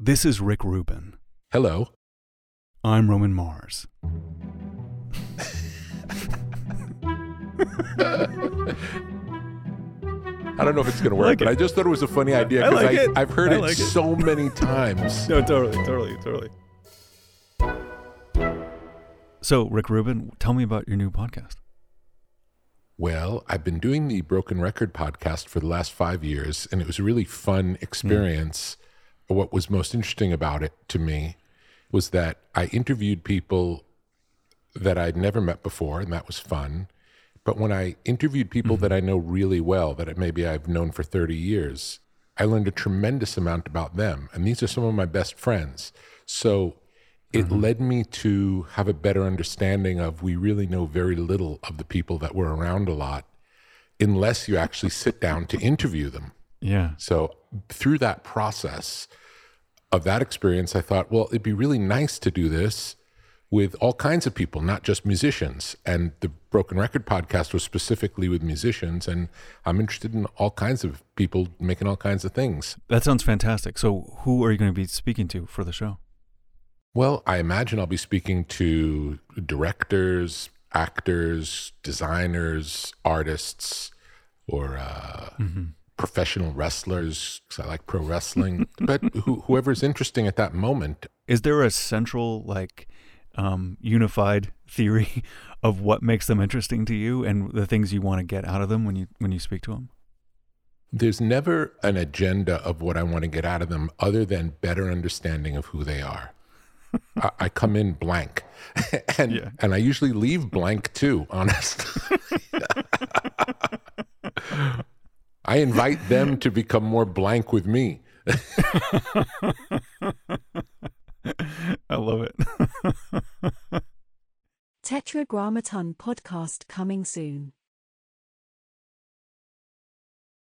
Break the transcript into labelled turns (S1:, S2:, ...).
S1: This is Rick Rubin.
S2: Hello.
S1: I'm Roman Mars.
S2: I don't know if it's going to work,
S1: like
S2: but
S1: it.
S2: I just thought it was a funny idea
S1: I
S2: because
S1: like.
S2: I've heard
S1: I like it.
S2: so many times.
S1: No, totally, totally, totally. So, Rick Rubin, tell me about your new podcast.
S2: Well, I've been doing the Broken Record podcast for the last five years, and it was a really fun hmm. experience. What was most interesting about it to me was that I interviewed people that I'd never met before, and that was fun. But when I interviewed people mm-hmm. that I know really well, that maybe I've known for 30 years, I learned a tremendous amount about them. And these are some of my best friends. So it mm-hmm. led me to have a better understanding of we really know very little of the people that were around a lot unless you actually sit down to interview them.
S1: Yeah.
S2: So through that process of that experience, I thought, well, it'd be really nice to do this with all kinds of people, not just musicians. And the Broken Record podcast was specifically with musicians, and I'm interested in all kinds of people making all kinds of things.
S1: That sounds fantastic. So, who are you going to be speaking to for the show?
S2: Well, I imagine I'll be speaking to directors, actors, designers, artists, or uh, professional wrestlers, because I like pro wrestling. but who, whoever's interesting at that moment.
S1: Is there a central, like, um, unified theory of what makes them interesting to you and the things you want to get out of them when you when you speak to them?
S2: There's never an agenda of what I want to get out of them other than better understanding of who they are. I, I come in blank, and
S1: Yeah.
S2: and I usually leave blank too. Honestly, I invite them to become more blank with me.
S1: I love it.
S3: Tetragrammaton podcast coming soon.